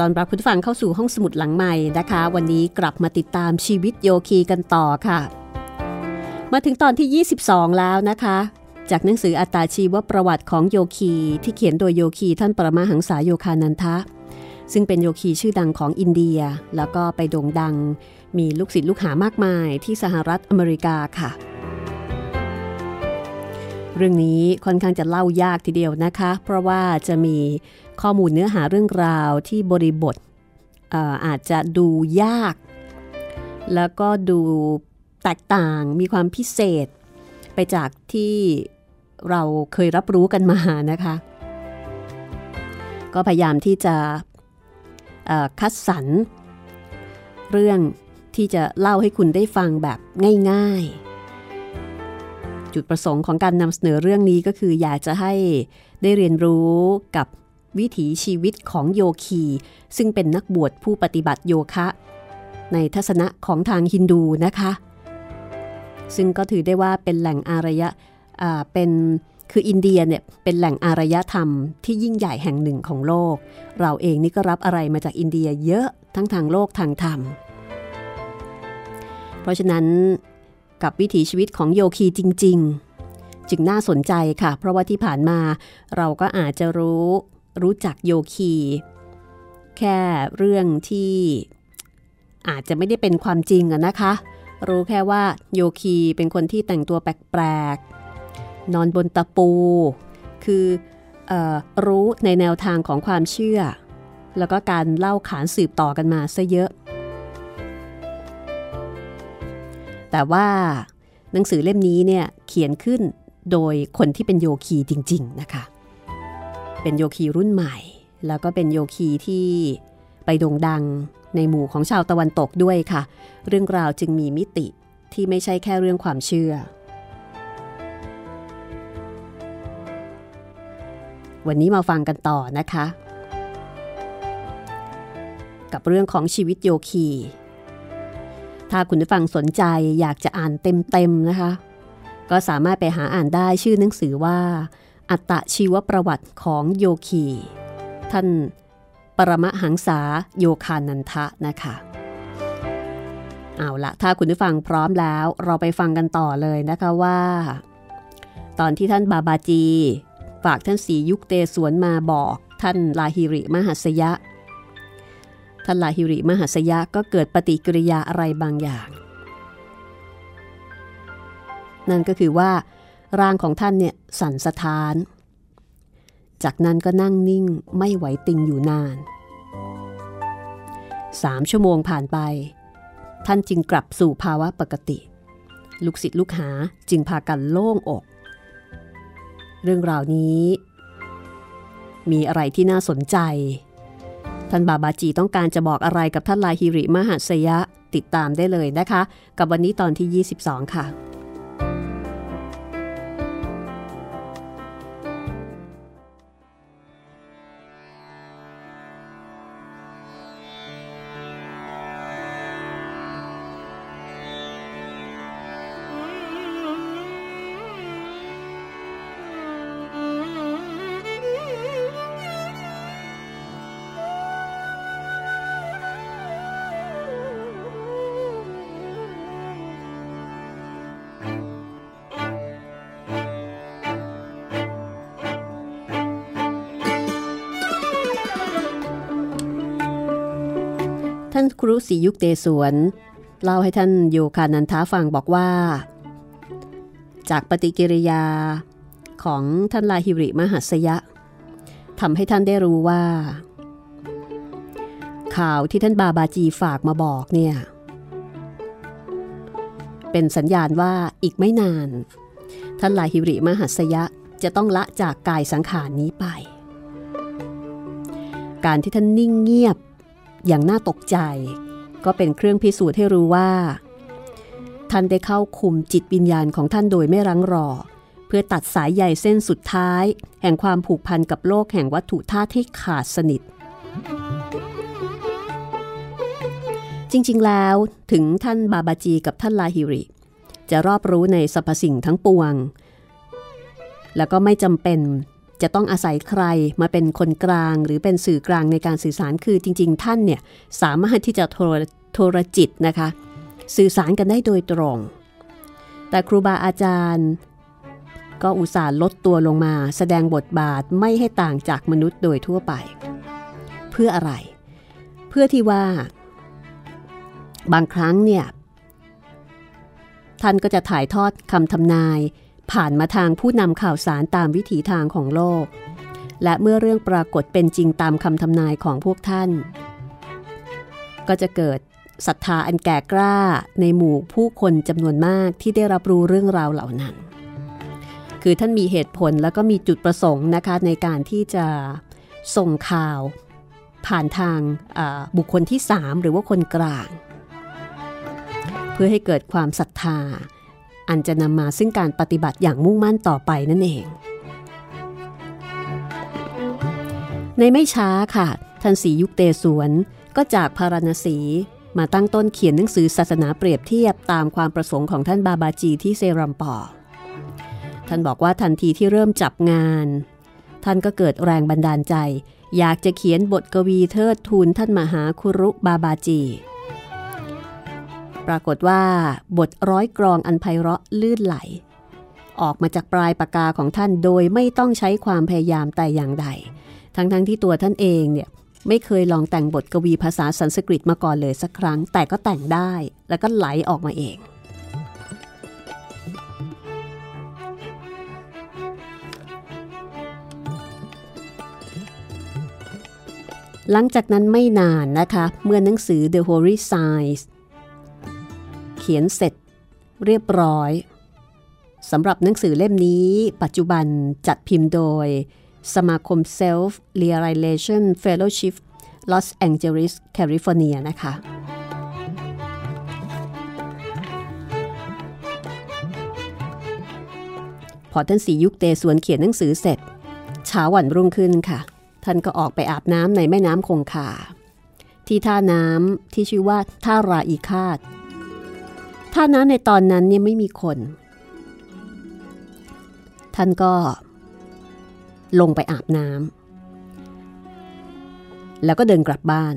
ตอนรับคุณผู้ฟังเข้าสู่ห้องสมุดหลังใหม่นะคะ วันนี้กลับมาติดตามชีวิตโยคีกันต่อค่ะ มาถึงตอนที่ 22 แล้วนะคะ จากหนังสืออัตตาชีวประวัติของโยคี ที่เขียนโดยโยคีท่านปรมาหังษาโยคานันทะ ซึ่งเป็นโยคีชื่อดังของอินเดีย แล้วก็ไปโด่งดัง มีลูกศิษย์ลูกหามากมายที่สหรัฐอเมริกาค่ะ เรื่องนี้ค่อนข้างจะเล่ายากทีเดียวนะคะ เพราะว่าจะมี ข้อมูลเนื้อหาเรื่องราวที่บริบทอ่อาจจะดูยาก แล้วก็ดูแตกต่างมีความพิเศษ ไปจากที่เราเคยรับรู้กันมานะคะ ก็พยายามที่จะคัดสรรเรื่องที่จะเล่าให้คุณได้ฟังแบบง่ายๆ จุดประสงค์ของการนำเสนอเรื่องนี้ก็คืออยากจะให้ได้เรียนรู้กับ วิถีชีวิตของโยคี ซึ่งเป็นนักบวชผู้ปฏิบัติโยคะ ในทัศนะของทางฮินดูนะคะ ซึ่งก็ถือได้ว่าเป็นแหล่งอารยะเป็นคืออินเดียเนี่ยเป็นแหล่งอารยธรรมที่ยิ่งใหญ่แห่งหนึ่งของโลก เราเองนี่ก็รับอะไรมาจากอินเดียเยอะทั้งทางโลกทางธรรม เพราะฉะนั้นกับวิถีชีวิตของโยคีจริง ๆ จึงน่าสนใจค่ะ เพราะว่าที่ผ่านมาเราก็อาจจะรู้ รู้จักโยคี แค่เรื่องที่อาจจะไม่ได้เป็นความจริงอะนะคะ รู้แค่ว่าโยคีเป็นคนที่แต่งตัวแปลกๆ นอนบนตะปู คือออรู้ในแนวทางของความเชื่อ แล้วก็การเล่าขานสืบต่อกันมาซะเยอะ แต่ว่าหนังสือเล่มนี้เนี่ยเขียนขึ้นโดยคนที่เป็นโยคีจริง ๆ นะคะ เป็นโยคีรุ่นใหม่ แล้วก็เป็นโยคีที่ไปโด่งดังในหมู่ของชาวตะวันตกด้วยค่ะ เรื่องราวจึงมีมิติที่ไม่ใช่แค่เรื่องความเชื่อ วันนี้มาฟังกันต่อนะคะ กับเรื่องของชีวิตโยคี ถ้าคุณผู้ฟังสนใจอยากจะอ่านเต็มๆนะคะ ก็สามารถไปหาอ่านได้ชื่อหนังสือว่า อัตชีวประวัติของโยคี ท่านปรมหังษาโยคานันทะนะคะ เอาละถ้าคุณผู้ฟังพร้อมแล้วเราไปฟังกันต่อเลยนะคะว่า ตอนที่ท่านบาบาจี ฝากท่านสียุคเตสวนมาบอกท่านลาฮิริมหัสยะ ท่านลาฮิริมหัสยะก็เกิดปฏิกิริยาอะไรบางอย่าง นั่นก็คือว่า ร่างของท่านเนี่ยสั่นสะท้าน จากนั้นก็นั่งนิ่งไม่ไหวติงอยู่นานสามชั่วโมงผ่านไป ท่านจึงกลับสู่ภาวะปกติ ลูกศิษย์ลูกหาจึงพากันโล่งอก เรื่องราวนี้ มีอะไรที่น่าสนใจ ท่านบาบาจีต้องการจะบอกอะไรกับท่านลายฮิริมหัสยะติดตามได้เลยนะคะ กับวันนี้ตอนที่ 22 ค่ะ ครูศรียุคเตสวนเล่าให้ท่านโยคานันทาฟังบอกว่า จากปฏิกิริยาของท่านลาฮิริมหัสยะทำให้ท่านได้รู้ว่า ข่าวที่ท่านบาบาจีฝากมาบอกเนี่ย เป็นสัญญาณว่าอีกไม่นาน ท่านลาฮิริมหัสยะจะต้องละจากกายสังขารนี้ไป การที่ท่านนิ่งเงียบ อย่างน่าตกใจ ก็เป็นเครื่องพิสูจน์ให้รู้ว่า ท่านได้เข้าคุมจิตวิญญาณของท่านโดยไม่รังรอ เพื่อตัดสายใยเส้นสุดท้าย แห่งความผูกพันกับโลกแห่งวัตถุธาตุที่ขาดสนิท จริงๆแล้วถึงท่านบาบาจีกับท่านลาฮิริ จะรอบรู้ในสรรพสิ่งทั้งปวง แล้วก็ไม่จำเป็น จะต้องอาศัยใครมาเป็นคนกลางหรือเป็นสื่อกลางในการสื่อสารคือจริง ๆ ท่านเนี่ยสามารถที่จะโทรโทรจิตนะคะ สื่อสารกันได้โดยตรง แต่ครูบาอาจารย์ ก็อุตส่าห์ลดตัวลงมา แสดงบทบาทไม่ให้ต่างจากมนุษย์โดยทั่วไป เพื่ออะไร เพื่อที่ว่า บางครั้งเนี่ยท่านก็จะถ่ายทอดคำทำนาย ผ่านมาทางผู้นำข่าวสารตามวิถีทางของโลก และเมื่อเรื่องปรากฏเป็นจริงตามคำทำนายของพวกท่าน ก็จะเกิดศรัทธาอันแก่กล้าในหมู่ผู้คนจำนวนมากที่ได้รับรู้เรื่องราวเหล่านั้น คือท่านมีเหตุผลแล้วก็มีจุดประสงค์นะคะในการที่จะส่งข่าวผ่านทางบุคคลที่ 3 หรือว่าคนกลาง เพื่อให้เกิดความศรัทธา อันจะนำมาซึ่งการปฏิบัติอย่างมุ่งมั่นต่อไปนั่นเอง ในไม่ช้าค่ะท่านสียุคเตสวนก็จากพารณสีมาตั้งต้นเขียนหนังสือศาสนาเปรียบเทียบตามความประสงค์ของท่านบาบาจีที่เซรัมปอ ท่านบอกว่าทันทีที่เริ่มจับงาน ท่านก็เกิดแรงบันดาลใจ อยากจะเขียนบทกวีเทิดทูนท่านมหาคุรุบาบาจี ปรากฏว่า บทร้อยกรองอันไพเราะลื่นไหล ออกมาจากปลายปากกาของท่านโดยไม่ต้องใช้ความพยายามแต่อย่างใด ทั้งๆทที่ตัวท่านเองเนี่ยไม่เคยลองแต่งบทกวีภาษาสันสกฤตมาก่อนเลยสักครั้ง แต่ก็แต่งได้แล้วก็ไหลออกมาเอง หลังจากนั้นไม่นานนะคะ เมื่อหนังสือ The Holy Signs เขียนเสร็จเรียบร้อยสำหรับหนังสือเล่มนี้ ปัจจุบันจัดพิมพ์โดย สมาคม Self Realization Fellowship Los Angeles California นะคะพอท่านสียุคเตสวนเขียนหนังสือเสร็จเช้าวันรุ่งขึ้นค่ะ ท่านก็ออกไปอาบน้ำในแม่น้ำคงคาที่ท่าน้ำที่ชื่อว่าท่าราอีคาด ท่าน้ำในตอนนั้นเนี่ยไม่มีคน ท่านก็ลงไปอาบน้ำแล้วก็เดินกลับบ้าน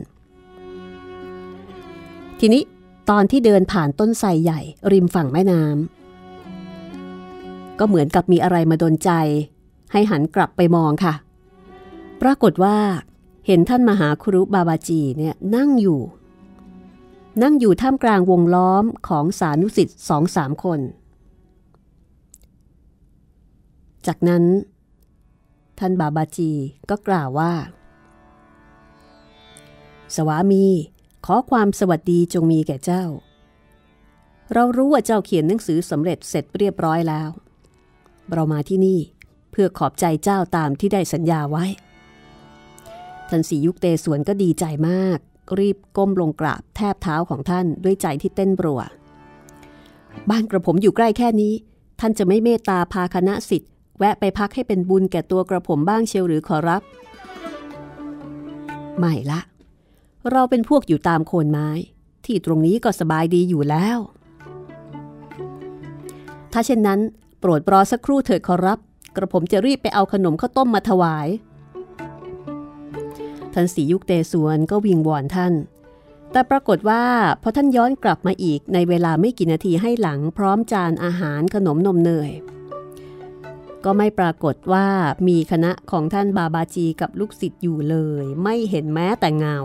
ทีนี้ตอนที่เดินผ่านต้นไทรใหญ่ ริมฝั่งแม่น้ำก็เหมือนกับมีอะไรมาดนใจ ให้หันกลับไปมองค่ะ ปรากฏว่าเห็นท่านมหาครุบาบาจีเนี่ยนั่งอยู่ นั่งอยู่ท่ามกลางวงล้อมของสานุสิทธิ์สองสามคน จากนั้น ท่านบาบาจีก็กล่าวว่า สวามี ขอความสวัสดีจงมีแก่เจ้า เรารู้ว่าเจ้าเขียนหนังสือสำเร็จเสร็จเรียบร้อยแล้ว เรามาที่นี่เพื่อขอบใจเจ้าตามที่ได้สัญญาไว้ท่านสียุคเตสวนก็ดีใจมาก รีบก้มลงกราบแทบเท้าของท่านด้วยใจที่เต้นบรัว บ้านกระผมอยู่ใกล้แค่นี้ ท่านจะไม่เมตตาพาคณะสิทธิ์แวะไปพักให้เป็นบุญแก่ตัวกระผมบ้างเชียวหรือขอรับ ไม่ละ เราเป็นพวกอยู่ตามโคนไม้ ที่ตรงนี้ก็สบายดีอยู่แล้ว ถ้าเช่นนั้น โปรดรอสักครู่เถิดขอรับ กระผมจะรีบไปเอาขนมข้าวต้มมาถวาย ท่านสียุคเตสวนก็วิงวอนท่าน แต่ปรากฏว่าพอท่านย้อนกลับมาอีกในเวลาไม่กี่นาทีให้หลังพร้อมจานอาหารขนมนมเนย ก็ไม่ปรากฏว่ามีคณะของท่านบาบาจีกับลูกศิษย์อยู่เลย ไม่เห็นแม้แต่เงา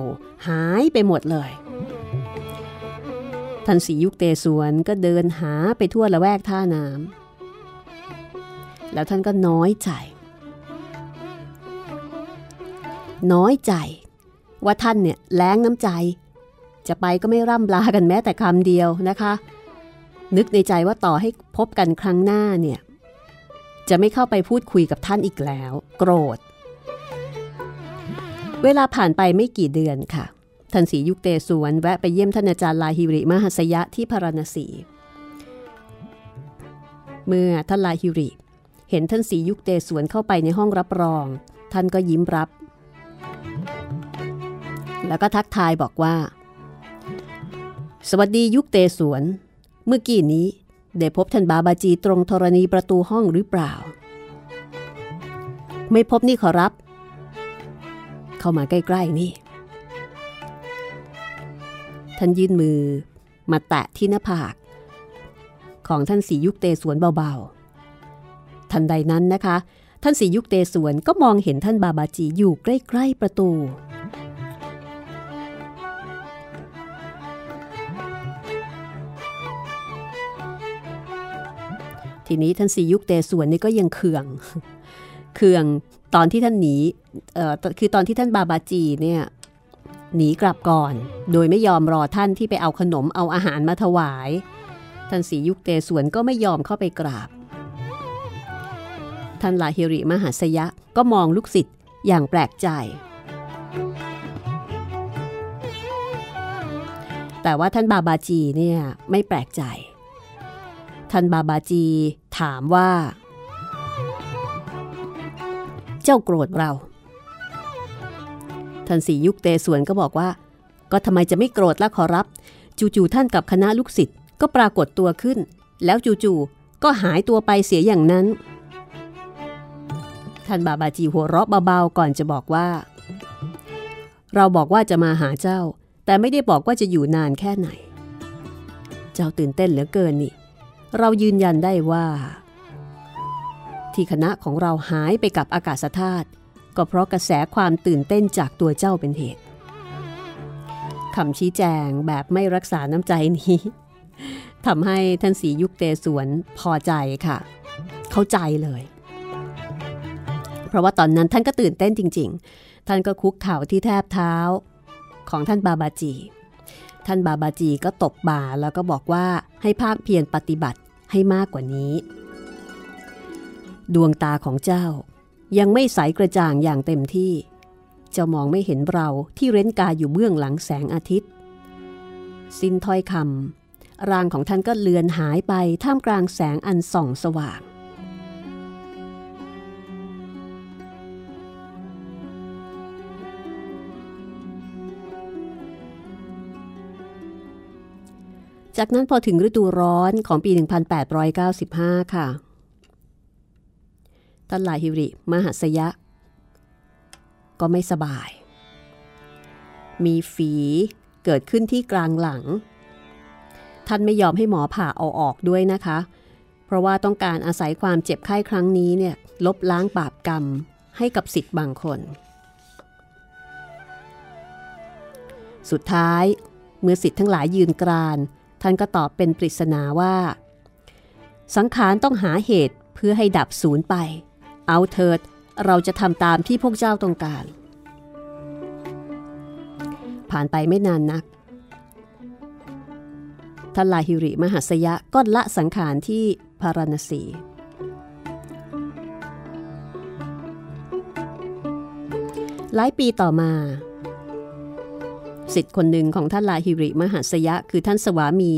หายไปหมดเลยท่านสียุคเตสวนก็เดินหาไปทั่วละแวกท่าน้ำแล้วท่านก็น้อยใจ น้อยใจ ว่าท่านเนี่ยแล้งน้ำใจ จะไปก็ไม่ร่ำลากันแม้แต่คำเดียวนะคะ นึกในใจว่าต่อให้พบกันครั้งหน้าเนี่ยจะไม่เข้าไปพูดคุยกับท่านอีกแล้ว โกรธ เวลาผ่านไปไม่กี่เดือนค่ะท่านศรียุคเตสวนแวะไปเยี่ยมท่านอาจารย์ลาฮิริมหัสยะที่พาราณสี เมื่อท่านลาฮิริ เห็นท่านศรียุคเตสวนเข้าไปในห้องรับรอง ท่านก็ยิ้มรับ แล้วก็ทักทายบอกว่า สวัสดียุคเตสวน เมื่อกี้นี้ได้พบท่านบาบาจีตรงธรณีประตูห้องหรือเปล่า ไม่พบนี่ขอรับ เข้ามาใกล้ ๆ นี่ ท่านยื่นมือมาแตะที่หน้าผาก ของท่านสียุคเตสวนเบาๆ ทันใดนั้นนะคะ ท่านสียุคเตสวนก็มองเห็นท่านบาบาจีอยู่ใกล้ ๆ ประตู ทีนี้ท่านสียุคเตสวนนี่ก็ยังเคืองเคืองตอนที่ท่านหนีเอ่อคือตอนที่ท่านบาบาจีเนี่ยหนีกลับก่อน โดยไม่ยอมรอท่านที่ไปเอาขนมเอาอาหารมาถวาย ท่านสียุคเตสวนก็ไม่ยอมเข้าไปกราบ ท่านลาฮิริมหาสยะก็มองลูกศิษย์อย่างแปลกใจ แต่ว่าท่านบาบาจีเนี่ยไม่แปลกใจ ท่านบาบาจี ถามว่า เจ้าโกรธเรา ท่านสียุคเตสวนก็บอกว่า ก็ทำไมจะไม่โกรธละขอรับ จู่ๆท่านกับคณะลูกศิษย์ก็ปรากฏตัวขึ้น แล้วจู่ๆก็หายตัวไปเสียอย่างนั้น ท่านบาบาจีหัวเราะเบาๆก่อนจะบอกว่า เราบอกว่าจะมาหาเจ้า แต่ไม่ได้บอกว่าจะอยู่นานแค่ไหน เจ้าตื่นเต้นเหลือเกินนี่ เรายืนยันได้ว่า ที่คณะของเราหายไปกับอากาศธาตุก็เพราะกระแสความตื่นเต้นจากตัวเจ้าเป็นเหตุคำชี้แจงแบบไม่รักษาน้ำใจนี้ทำให้ท่านสียุคเตสวนพอใจค่ะ เข้าใจเลย เพราะว่าตอนนั้นท่านก็ตื่นเต้นจริง ๆ ท่านก็คุกเข่าที่แทบเท้าของท่านบาบาจี ท่านบาบาจีก็ตบบ่าแล้วก็บอกว่าให้ภาคเพียรปฏิบัติ ให้มากกว่านี้ ดวงตาของเจ้ายังไม่ใสกระจ่างอย่างเต็มที่ เจ้ามองไม่เห็นเราที่เร้นกายอยู่เบื้องหลังแสงอาทิตย์ สิ้นถ้อยคำร่างของท่านก็เลือนหายไปท่ามกลางแสงอันส่องสว่าง จากนั้นพอถึงฤดูร้อนของปี 1895 ค่ะท่านลาฮิริมหัสยะ ก็ไม่สบาย มีฝีเกิดขึ้นที่กลางหลัง ท่านไม่ยอมให้หมอผ่าเอาออกด้วยนะคะ เพราะว่าต้องการอาศัยความเจ็บไข้ครั้งนี้เนี่ยลบล้างบาปกรรมให้กับสิทธิ์บางคน สุดท้ายเมื่อสิทธิ์ทั้งหลายยืนกราน ท่านก็ตอบเป็นปริศนาว่า สังขารต้องหาเหตุเพื่อให้ดับศูนย์ไป เอาเถิดเราจะทำตามที่พวกเจ้าต้องการ ผ่านไปไม่นานนักท่านลาฮิริมหัสยะก็ละสังขารที่พาราณสี หลายปีต่อมา สิทธิ์คนหนึ่งของท่านลาฮิริมหัสยะ คือท่านสวามี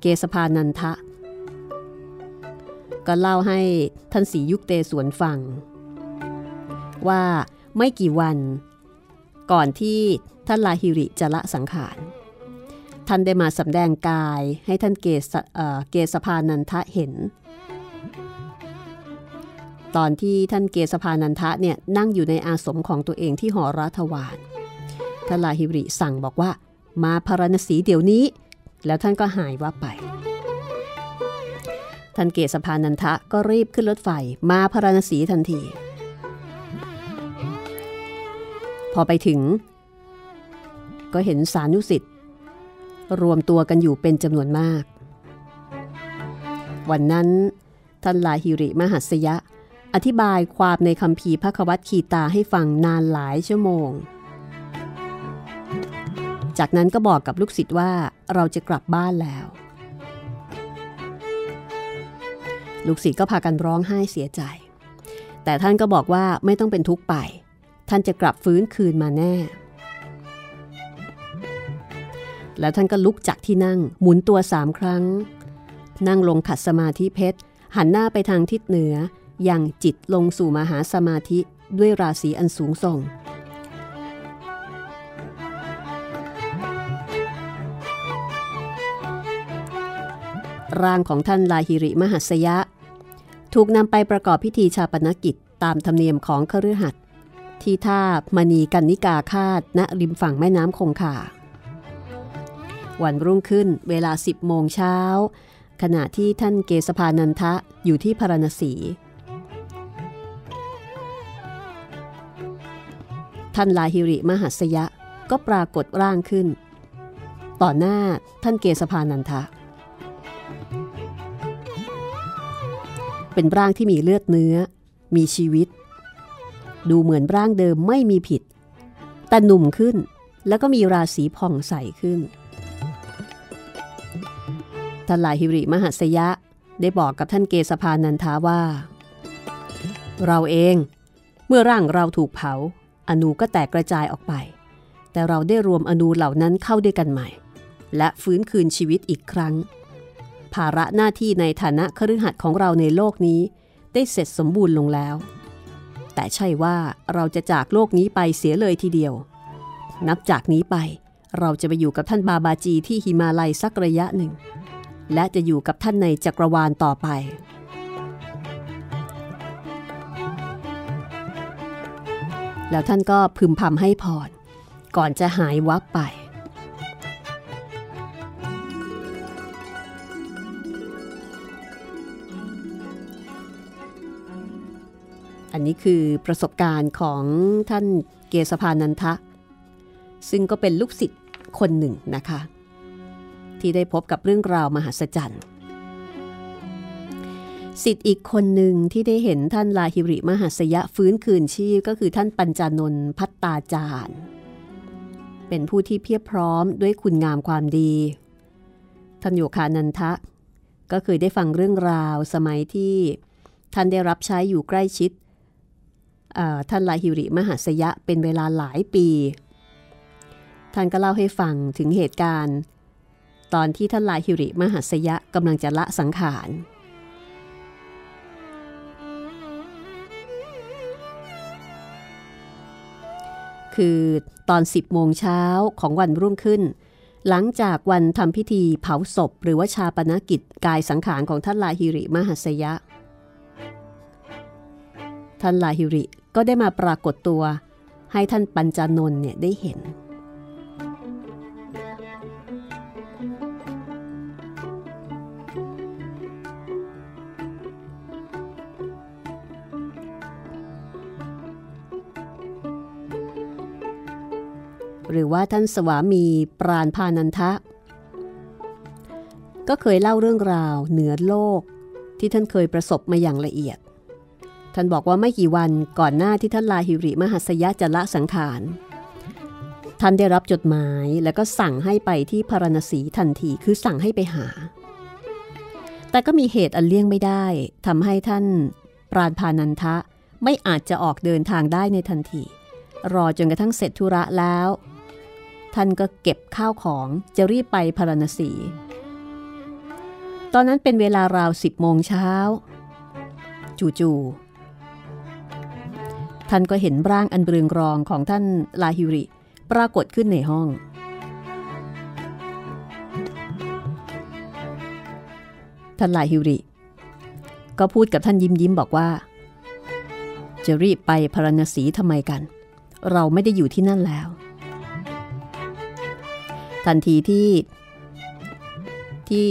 เกสพานันทะ ก็เล่าให้ท่านสียุคเตสวนฟัง ว่าไม่กี่วันก่อนที่ท่านลาฮิริจะละสังขาร ท่านได้มาสำแดงกายให้ท่านเกสเกสพานันทะเห็น ตอนที่ท่านเกสพานันทะเนี่ยนั่งอยู่ในอาสมของตัวเองที่หอรัฐวาน ท่านลาฮิริสั่งบอกว่า มาพารณสีเดี๋ยวนี้ แล้วท่านก็หายว่าไป ท่านเกสพานันทะก็รีบขึ้นรถไฟมาพารณสีทันที พอไปถึง ก็เห็นสานุสิทธิ์รวมตัวกันอยู่เป็นจำนวนมาก วันนั้นท่านลาฮิริมหัสยะ อธิบายความในคำพีพระควัตคีตาให้ฟังนานหลายชั่วโมง จากนั้นก็บอกกับลูกศิษย์ว่าเราจะกลับบ้านแล้ว ลูกศิษย์ก็พากันร้องไห้เสียใจ แต่ท่านก็บอกว่าไม่ต้องเป็นทุกข์ไป ท่านจะกลับฟื้นคืนมาแน่ แล้วท่านก็ลุกจากที่นั่งหมุนตัวสามครั้ง นั่งลงขัดสมาธิเพชร หันหน้าไปทางทิศเหนือยังจิตลงสู่มหาสมาธิด้วยราศีอันสูงส่ง ร่างของท่านลาหิริมหัสยะ ถูกนำไปประกอบพิธีชาปนกิจตามธรรมเนียมของคฤหัสถ์ที่ท่ามณีกันนิกาคาดณริมฝั่งแม่น้ำคงคาวันรุ่งขึ้นเวลา 10 โมงเช้า ขณะที่ท่านเกสพานันทะอยู่ที่พาราณสี ท่านลาฮิริมหัสยะก็ปรากฏร่างขึ้น ต่อหน้าท่านเกสพานันทะ เป็นร่างที่มีเลือดเนื้อ มีชีวิต ดูเหมือนร่างเดิมไม่มีผิด แต่หนุ่มขึ้นแล้วก็มีราศีผ่องใสขึ้นท่านลายฮิริมหัสยะได้บอกกับท่านเกสพานันทาว่า เราเองเมื่อร่างเราถูกเผา อนูก็แตกกระจายออกไป แต่เราได้รวมอนูเหล่านั้นเข้าด้วยกันใหม่ และฟื้นคืนชีวิตอีกครั้ง ภาระหน้าที่ในฐานะคฤหัสถ์ของเราในโลกนี้ ได้เสร็จสมบูรณ์ลงแล้ว แต่ใช่ว่าเราจะจากโลกนี้ไปเสียเลยทีเดียว นับจากนี้ไป เราจะไปอยู่กับท่านบาบาจีที่หิมาลัยสักระยะหนึ่ง และจะอยู่กับท่านในจักรวาลต่อไปแล้วท่านก็พึมพำให้พรก่อนจะหายวับไป อันนี้คือประสบการณ์ของท่านเกษพานันทะ ซึ่งก็เป็นลูกศิษย์คนหนึ่งนะคะ ที่ได้พบกับเรื่องราวมหัศจรรย์สิทธิ์อีกคนหนึ่งที่ได้เห็นท่านลาหิริมหัสยะฟื้นคืนชีพก็คือท่านปัญจานนท์พัตตาจารย์เป็นผู้ที่เพียบพร้อมด้วยคุณงามความดี ท่านโยคานันทะ ก็เคยได้ฟังเรื่องราวสมัยที่ท่านได้รับใช้อยู่ใกล้ชิด ท่านลาหิริมหัสยะเป็นเวลาหลายปี ท่านก็เล่าให้ฟังถึงเหตุการณ์ ตอนที่ท่านลาหิริมหัสยะกำลังจะละสังขารคือตอน 10 โมงเช้าของวันรุ่งขึ้น หลังจากวันทำพิธีเผาศพ หรือว่าชาปนกิจกายสังขารของท่านลาหิริมหัสยะ ท่านลาหิริ ก็ได้มาปรากฏตัว ให้ท่านปัญจานนท์เนี่ยได้เห็น หรือว่าท่านสวามีปราณพานันทะ ก็เคยเล่าเรื่องราวเหนือโลกที่ท่านเคยประสบมาอย่างละเอียด ท่านบอกว่าไม่กี่วันก่อนหน้าที่ท่านลาหิริมหัสยะจะละสังขาร ท่านได้รับจดหมายแล้วก็สั่งให้ไปที่พารณสีทันทีคือสั่งให้ไปหา แต่ก็มีเหตุอันเลี่ยงไม่ได้ทำให้ท่านปราณพานันทะไม่อาจจะออกเดินทางได้ในทันที รอจนกระทั่งเสร็จธุระแล้ว ท่านก็เก็บข้าวของจะรีบไปพารณสี ตอนนั้นเป็นเวลาราวสิบโมงเช้า จู่ๆ ท่านก็เห็นร่างอันเบรืองรองของท่านลาฮิริ ปรากฏขึ้นในห้อง ท่านลาฮิริ ก็พูดกับท่านยิ้มยิ้มบอกว่า จะรีบไปพารณสีทำไมกัน เราไม่ได้อยู่ที่นั่นแล้ว ทันทีที่ที่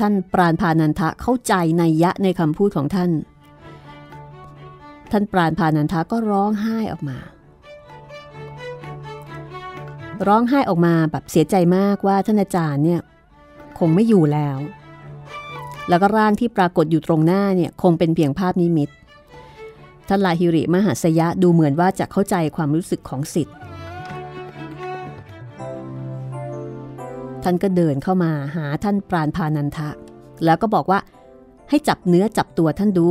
ท่านปราณพานันทะเข้าใจในยะในคำพูดของท่าน ท่านปราณพานันทะก็ร้องไห้ออกมา ร้องไห้ออกมาแบบเสียใจมากว่าท่านอาจารย์เนี่ยคงไม่อยู่แล้ว แล้วก็ร่างที่ปรากฏอยู่ตรงหน้าเนี่ยคงเป็นเพียงภาพนิมิตท่านลาฮิริมหัสยะดูเหมือนว่าจะเข้าใจความรู้สึกของสิทธิ์ท่านก็เดินเข้ามาหาท่านปราณพานันทะ แล้วก็บอกว่าให้จับเนื้อจับตัวท่านดู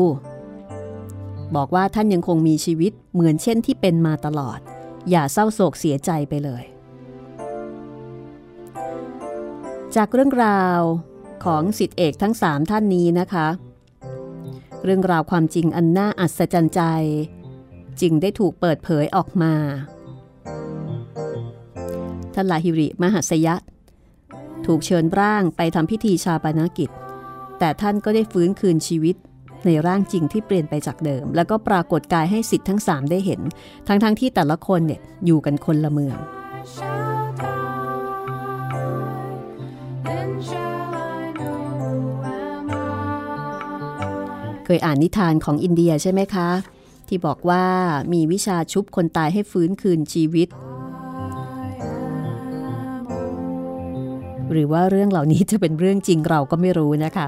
บอกว่าท่านยังคงมีชีวิตเหมือนเช่นที่เป็นมาตลอด อย่าเศร้าโศกเสียใจไปเลย จากเรื่องราวของสิทธิเอกทั้งสามท่านนี้นะคะ เรื่องราวความจริงอันน่าอัศจรรย์ใจ จึงได้ถูกเปิดเผยออกมา ท่านลาฮิริมหัสยะ ถูกเชิญร่างไปทำพิธีชาปนกิจ แต่ท่านก็ได้ฟื้นคืนชีวิต ในร่างจริงที่เปลี่ยนไปจากเดิม แล้วก็ปรากฏกายให้สิทธิ์ทั้งสามได้เห็น ทั้งๆทที่แต่ละคนเนี่ยอยู่กันคนละเมืองเคยอ่านนิทานของอินเดียใช่ไหมคะ ที่บอกว่ามีวิชาชุบคนตายให้ฟื้นคืนชีวิต หรือว่าเรื่องเหล่านี้จะเป็นเรื่องจริงเราก็ไม่รู้นะคะ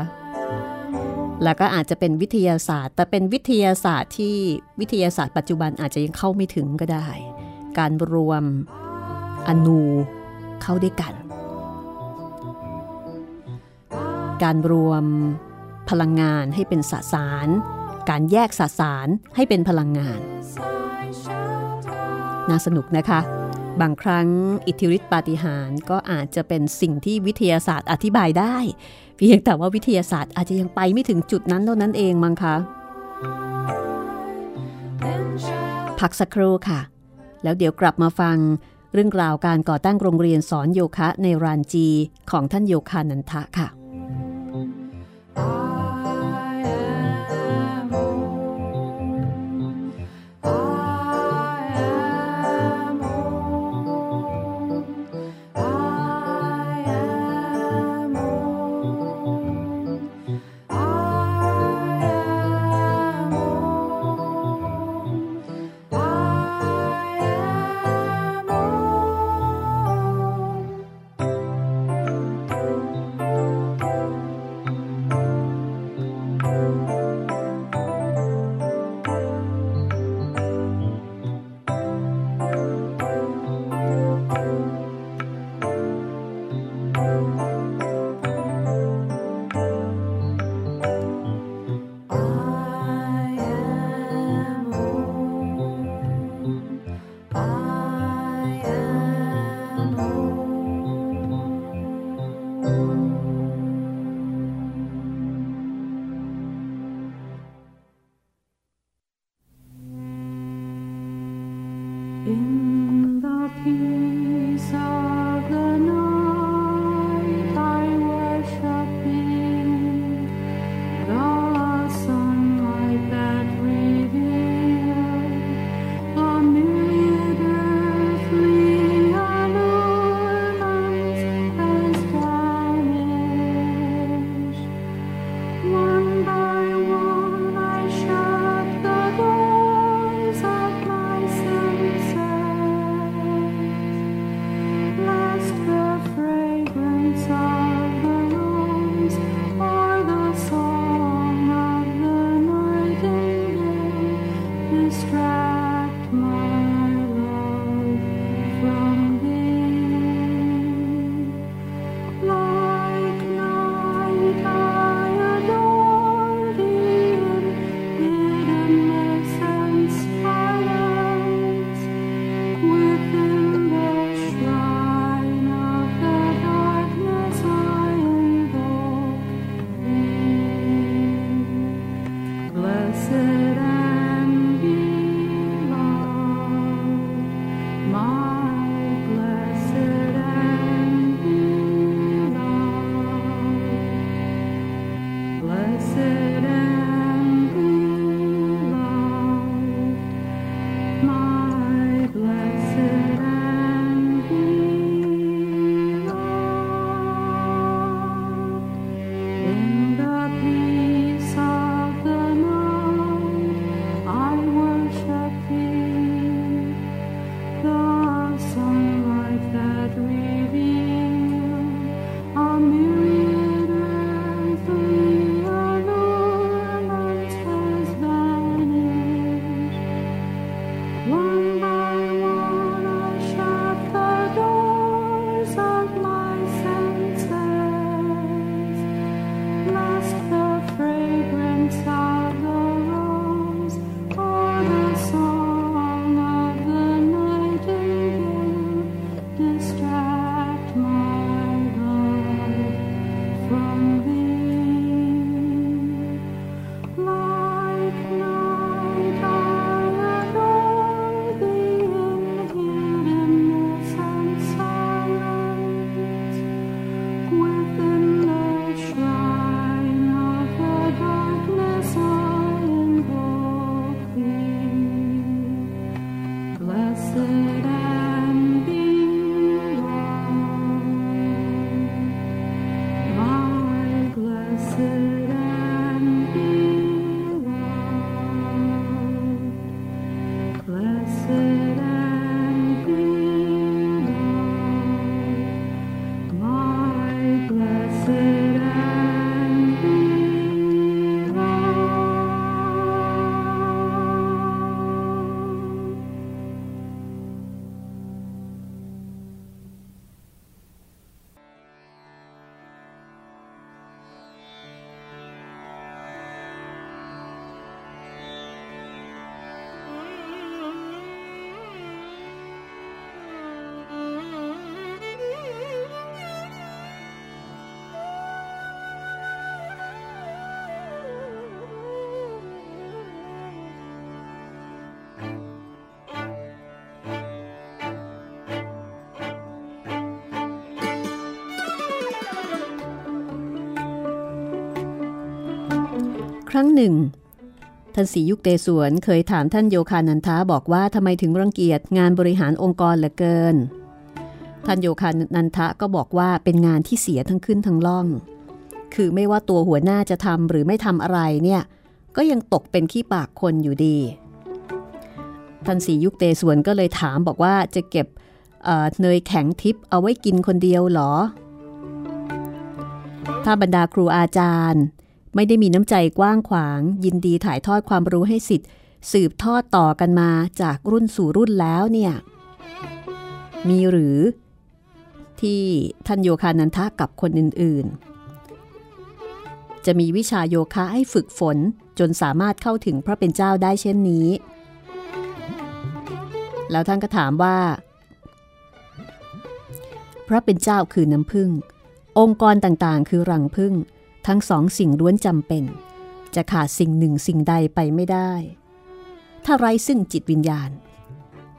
แล้วก็อาจจะเป็นวิทยาศาสตร์ แต่เป็นวิทยาศาสตร์ที่วิทยาศาสตร์ปัจจุบันอาจจะยังเข้าไม่ถึงก็ได้ การรวมอนูเข้าด้วยกัน การรวมพลังงานให้เป็นสสาร การแยกสสารให้เป็นพลังงาน น่าสนุกนะคะ บางครั้งอิทธิฤทธิปาฏิหาริย์ก็อาจจะเป็นสิ่งที่วิทยาศาสตร์อธิบายได้ เพียงแต่ว่าวิทยาศาสตร์อาจจะยังไปไม่ถึงจุดนั้นเท่านั้นเองมั้งคะพักสักครู่ค่ะ แล้วเดี๋ยวกลับมาฟัง เรื่องราวการก่อตั้งโรงเรียนสอนโยคะในรานจีของท่านโยคานันทะค่ะ รั้งหนึ่ง ท่านสียุคเตสวนเคยถามท่านโยคานันทาบอกว่าทำไมถึงรังเกียจงานบริหารองค์กรเหลือเกิน ท่านโยคานันทะก็บอกว่าเป็นงานที่เสียทั้งขึ้นทั้งล่อง คือไม่ว่าตัวหัวหน้าจะทำหรือไม่ทำอะไรเนี่ย ก็ยังตกเป็นขี้ปากคนอยู่ดี ท่านสียุคเตสวนก็เลยถามบอกว่าจะเก็บเเนยแข็งทิพเอาไว้กินคนเดียวหรอ ถ้าบรรดาครูอาจารย์ ไม่ได้มีน้ำใจกว้างขวาง ยินดีถ่ายทอดความรู้ให้สิทธิ์ สืบทอดต่อกันมาจากรุ่นสู่รุ่นแล้วเนี่ย มีหรือ ที่ท่านโยคานันทะกับคนอื่นๆ จะมีวิชาโยคะให้ฝึกฝนจนสามารถเข้าถึงพระเป็นเจ้าได้เช่นนี้ แล้วท่านก็ถามว่า พระเป็นเจ้าคือน้ำพึ่งองค์กรต่างๆ คือรังพึ่ง ทั้งสองสิ่งล้วนจำเป็น จะขาดสิ่งหนึ่งสิ่งใดไปไม่ได้ ถ้าไร้ซึ่งจิตวิญญาณ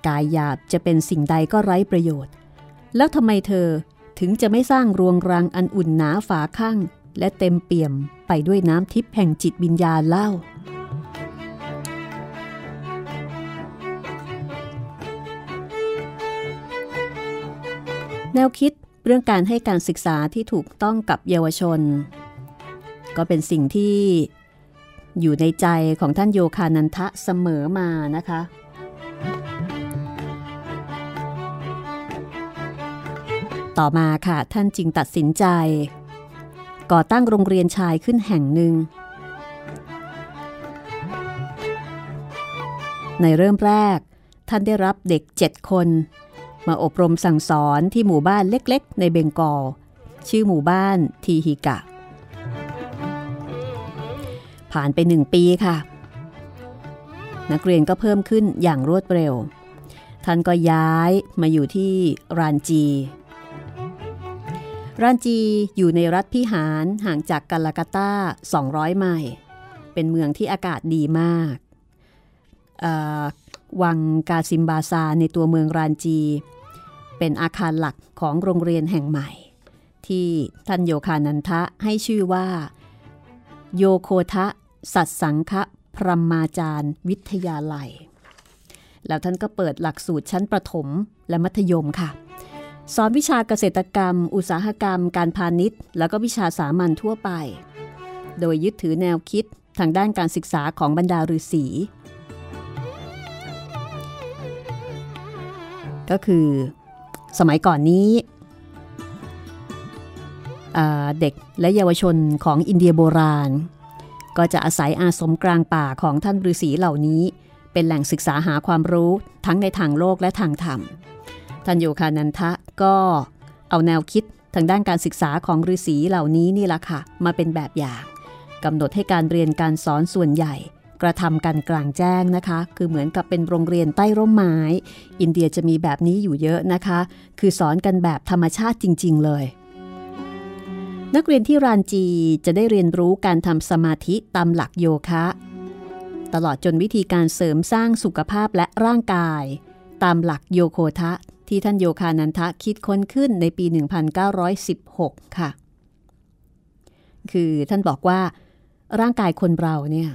กายหยาบจะเป็นสิ่งใดก็ไร้ประโยชน์ แล้วทำไมเธอถึงจะไม่สร้างรวงรังอันอุ่นหนาฝาข้างและเต็มเปี่ยมไปด้วยน้ำทิพย์แห่งจิตวิญญาณเล่า แนวคิดเรื่องการให้การศึกษาที่ถูกต้องกับเยาวชน ก็เป็นสิ่งที่อยู่ในใจของท่านโยคานันทะเสมอมานะคะ ต่อมาค่ะท่านจึงตัดสินใจ ก่อตั้งโรงเรียนชายขึ้นแห่งหนึ่ง ในเริ่มแรก ท่านได้รับเด็กเจ็ดคน มาอบรมสั่งสอนที่หมู่บ้านเล็กๆ ในเบงกอล ชื่อหมู่บ้านทีฮิกะ ผ่านไปหนึ่งปีค่ะ นักเรียนก็เพิ่มขึ้นอย่างรวดเร็ว ท่านก็ย้ายมาอยู่ที่รานจี รานจีอยู่ในรัฐพิหารห่างจากกาลากาตา200 ไมล์เป็นเมืองที่อากาศดีมากวังกาซิมบาซาในตัวเมืองรานจี เป็นอาคารหลักของโรงเรียนแห่งใหม่ ที่ท่านโยคานันทะให้ชื่อว่า โยโคทะ สัตสังฆพรหมาจารย์ วิทยาลัย แล้วท่านก็เปิดหลักสูตรชั้นประถมและมัธยมค่ะ สอนวิชาเกษตรกรรม อุตสาหกรรม การพาณิชย์ แล้วก็วิชาสามัญทั่วไป โดยยึดถือแนวคิดทางด้านการศึกษาของบรรดาฤาษีก็คือสมัยก่อนนี้ เด็กและเยาวชนของอินเดียโบราณ ก็จะอาศัยอาสมกลางป่าของท่านฤาษีเหล่านี้ เป็นแหล่งศึกษาหาความรู้ทั้งในทางโลกและทางธรรม ท่านโยคานันทะก็เอาแนวคิดทางด้านการศึกษาของฤาษีเหล่านี้นี่แหละค่ะ มาเป็นแบบอย่างกำหนดให้การเรียนการสอนส่วนใหญ่กระทำกันกลางแจ้งนะคะ คือเหมือนกับเป็นโรงเรียนใต้ร่มไม้ อินเดียจะมีแบบนี้อยู่เยอะนะคะ คือสอนกันแบบธรรมชาติจริง ๆ เลย นักเรียนที่รานจีจะได้เรียนรู้การทำสมาธิตามหลักโยคะ ตลอดจนวิธีการเสริมสร้างสุขภาพและร่างกาย ตามหลักโยโคทะ ที่ท่านโยคานันทะคิดค้นขึ้นในปี 1916 ค่ะ คือท่านบอกว่าร่างกายคนเราเนี่ย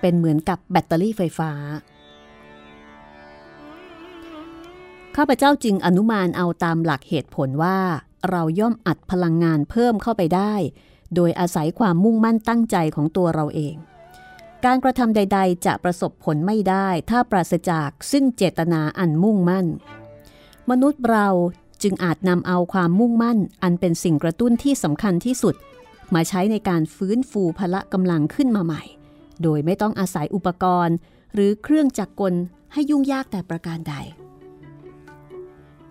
เป็นเหมือนกับแบตเตอรี่ไฟฟ้า ข้าพเจ้าจึงอนุมานเอาตามหลักเหตุผลว่า เราย่อมอัดพลังงานเพิ่มเข้าไปได้ โดยอาศัยความมุ่งมั่นตั้งใจของตัวเราเอง การกระทำใด ๆ จะประสบผลไม่ได้ ถ้าปราศจากซึ่งเจตนาอันมุ่งมั่น มนุษย์เราจึงอาจนำเอาความมุ่งมั่น อันเป็นสิ่งกระตุ้นที่สำคัญที่สุด มาใช้ในการฟื้นฟูพละกำลังขึ้นมาใหม่ โดยไม่ต้องอาศัยอุปกรณ์ หรือเครื่องจักรกลให้ยุ่งยากแต่ประการใด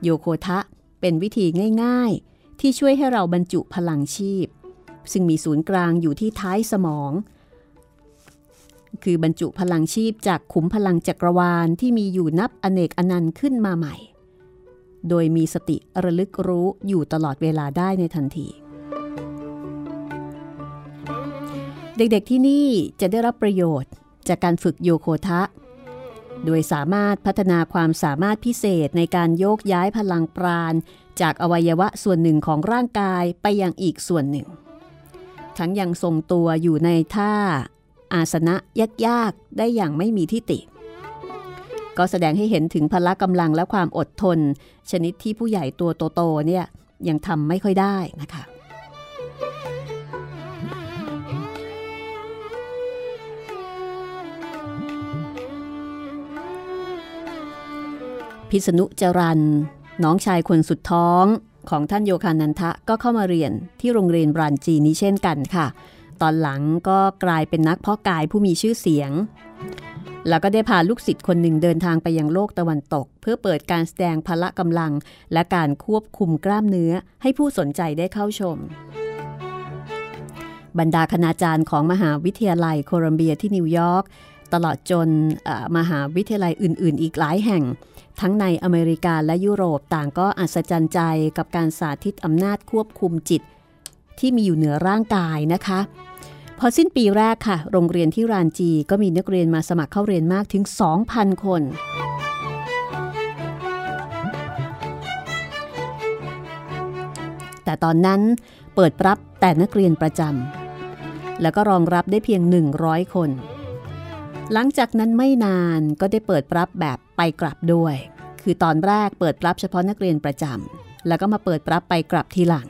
โยโคทะเป็นวิธีง่าย ๆ ที่ช่วยให้เราบรรจุพลังชีพ ซึ่งมีศูนย์กลางอยู่ที่ท้ายสมอง คือบรรจุพลังชีพจากขุมพลังจักรวาลที่มีอยู่นับอเนกอนันต์ขึ้นมาใหม่ โดยมีสติระลึกรู้อยู่ตลอดเวลาได้ในทันที เด็กๆที่นี่จะได้รับประโยชน์จากการฝึกโยโคทะ โดยสามารถพัฒนาความสามารถพิเศษในการโยกย้ายพลังปราณ จากอวัยวะส่วนหนึ่งของร่างกายไปยังอีกส่วนหนึ่ง ทั้งยังทรงตัวอยู่ในท่า อาสนะยากๆได้อย่างไม่มีที่ติ ก็แสดงให้เห็นถึงพละกำลังและความอดทน ชนิดที่ผู้ใหญ่ตัวโตๆเนี่ยยังทำไม่ค่อยได้นะคะ พิษณุจรันน้องชายคนสุดท้องของท่านโยคานันทะก็เข้ามาเรียนที่โรงเรียนบรานจีนี้เช่นกันค่ะ ตอนหลังก็กลายเป็นนักเพาะกายผู้มีชื่อเสียง แล้วก็ได้พาลูกศิษย์คนหนึ่งเดินทางไปยังโลกตะวันตก เพื่อเปิดการแสดงพละกำลัง และการควบคุมกล้ามเนื้อให้ผู้สนใจได้เข้าชม บรรดาคณาจารย์ของมหาวิทยาลัยโคลัมเบียที่นิวยอร์ก ตลอดจนมหาวิทยาลัยอื่น ๆ อีกหลายแห่ง ทั้งในอเมริกาและยุโรปต่างก็อัศจรรย์ใจกับการสาธิตอำนาจควบคุมจิต ที่มีอยู่เหนือร่างกายนะคะ พอสิ้นปีแรกค่ะ โรงเรียนที่รานจีก็มีนักเรียนมาสมัครเข้าเรียนมากถึง 2,000 คนแต่ตอนนั้นเปิดรับแต่นักเรียนประจำ แล้วก็รองรับได้เพียง 100 คน หลังจากนั้นไม่นานก็ได้เปิดรับแบบไปกลับด้วย คือตอนแรกเปิดรับเฉพาะนักเรียนประจำแล้วก็มาเปิดรับไปกลับทีหลัง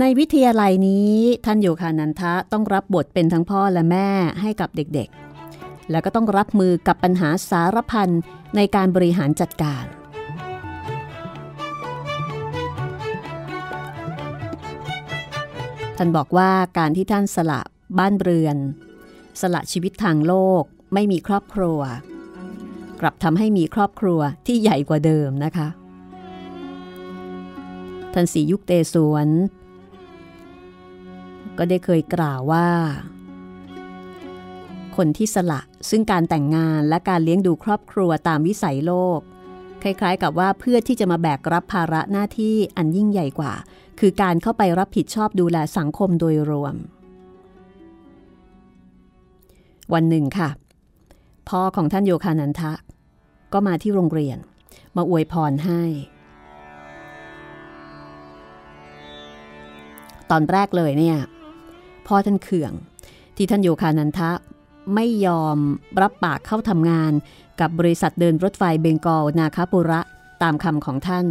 ในวิทยาลัยนี้ท่านโยคานันทะต้องรับบทเป็นทั้งพ่อและแม่ให้กับเด็กๆ แล้วก็ต้องรับมือกับปัญหาสารพันในการบริหารจัดการท่านบอกว่าการที่ท่านสละบ้านเรือน สละชีวิตทางโลก ไม่มีครอบครัว กลับทำให้มีครอบครัวที่ใหญ่กว่าเดิมนะคะ ท่านสียุคเตสวน ก็ได้เคยกล่าวว่า คนที่สละซึ่งการแต่งงานและการเลี้ยงดูครอบครัวตามวิสัยโลก คล้ายๆ กับว่าเพื่อที่จะมาแบกรับภาระหน้าที่อันยิ่งใหญ่กว่า คือการเข้าไปรับผิดชอบดูแลสังคมโดยรวม วันหนึ่งค่ะ พ่อของท่านโยคานันทะ ก็มาที่โรงเรียน มาอวยพรให้ ตอนแรกเลยเนี่ย พ่อท่านเขื่อง ที่ท่านโยคานันทะไม่ยอมรับปากเข้าทำงานกับบริษัทเดินรถไฟเบงกอลนาคาปุระตามคำของท่าน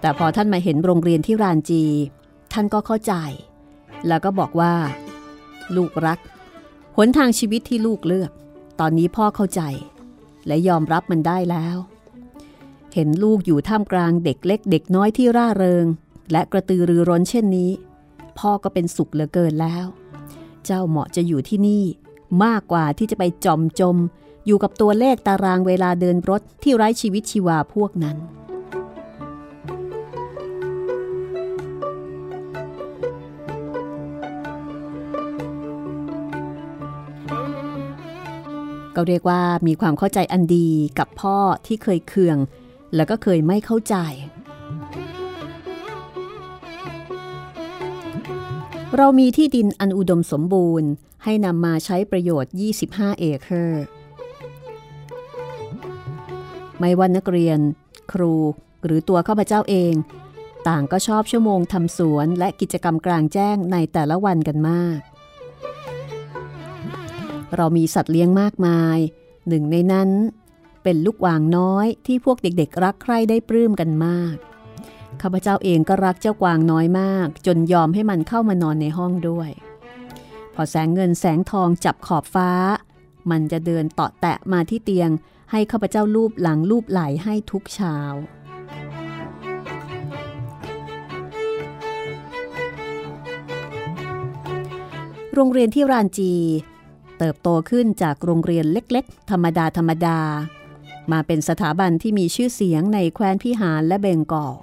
แต่พอท่านมาเห็นโรงเรียนที่รานจี ท่านก็เข้าใจ แล้วก็บอกว่า ลูกรัก หนทางชีวิตที่ลูกเลือก ตอนนี้พ่อเข้าใจ และยอมรับมันได้แล้ว เห็นลูกอยู่ท่ามกลางเด็กเล็กเด็กน้อยที่ร่าเริง และกระตือรือร้นเช่นนี้ พ่อก็เป็นสุขเหลือเกินแล้ว เจ้าเหมาะจะอยู่ที่นี่ มากกว่าที่จะไปจอมจม อยู่กับตัวเลขตารางเวลาเดินรถที่ไร้ชีวิตชีวาพวกนั้น ก็เรียกว่ามีความเข้าใจอันดีกับพ่อที่เคยเคือง แล้วก็เคยไม่เข้าใจ เรามีที่ดินอันอุดมสมบูรณ์ ให้นำมาใช้ประโยชน์ 25 เอเคอร์ไม่ว่านักเรียน ครูหรือตัวข้าพเจ้าเอง ต่างก็ชอบชั่วโมงทำสวนและกิจกรรมกลางแจ้งในแต่ละวันกันมาก เรามีสัตว์เลี้ยงมากมาย หนึ่งในนั้น เป็นลูกวางน้อยที่พวกเด็กๆ รักใคร่ได้ปลื้มกันมาก ข้าพเจ้าเองก็รักเจ้ากวางน้อยมาก จนยอมให้มันเข้ามานอนในห้องด้วย พอแสงเงินแสงทองจับขอบฟ้า มันจะเดินตาะแตะมาที่เตียง ให้ข้าพเจ้าลูบหลังลูบไหลให้ทุกเช้าโรงเรียนที่รานจี เติบโตขึ้นจากโรงเรียนเล็กๆ ธรรมดาธรรมดา มาเป็นสถาบันที่มีชื่อเสียงในแคว้นพิหารและเบงกอล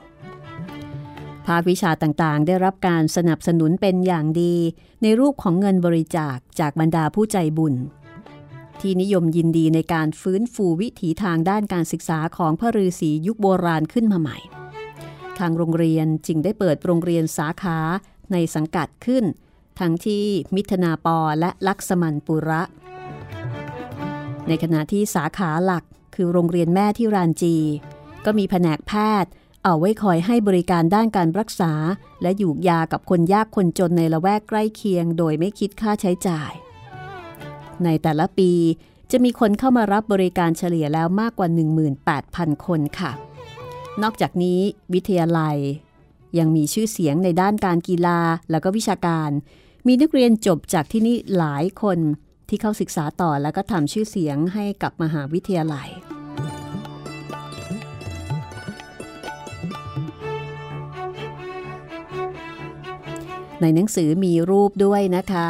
ภาควิชาต่างๆ ได้รับการสนับสนุนเป็นอย่างดี ในรูปของเงินบริจาคจากบรรดาผู้ใจบุญ ที่นิยมยินดีในการฟื้นฟูวิถีทางด้านการศึกษาของพระฤาษียุคโบราณขึ้นมาใหม่ ทางโรงเรียนจึงได้เปิดโรงเรียนสาขาในสังกัดขึ้น ทั้งที่มิถนาปอและลักษมันปุระ ในขณะที่สาขาหลักคือโรงเรียนแม่ที่รานจี ก็มีแผนกแพทย์ เอาไว้คอยให้บริการด้านการรักษา และอยู่ยากับคนยากคนจนในละแวกใกล้เคียง โดยไม่คิดค่าใช้จ่าย ในแต่ละปีจะมีคนเข้ามารับบริการเฉลี่ยแล้วมากกว่า 18,000 คนค่ะ นอกจากนี้วิทยาลัยยังมีชื่อเสียงในด้านการกีฬาแล้วก็วิชาการ มีนักเรียนจบจากที่นี่หลายคนที่เข้าศึกษาต่อแล้วก็ทำชื่อเสียงให้กับมหาวิทยาลัย ในหนังสือมีรูปด้วยนะคะ